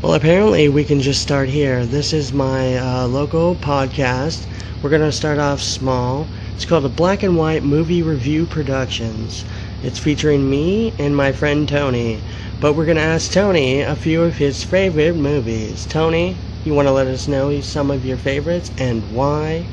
Well, apparently we can just start here. This is my uh, local podcast. We're going to start off small. It's called the Black and White Movie Review Productions. It's featuring me and my friend Tony. But we're going to ask Tony a few of his favorite movies. Tony, you want to let us know some of your favorites and why?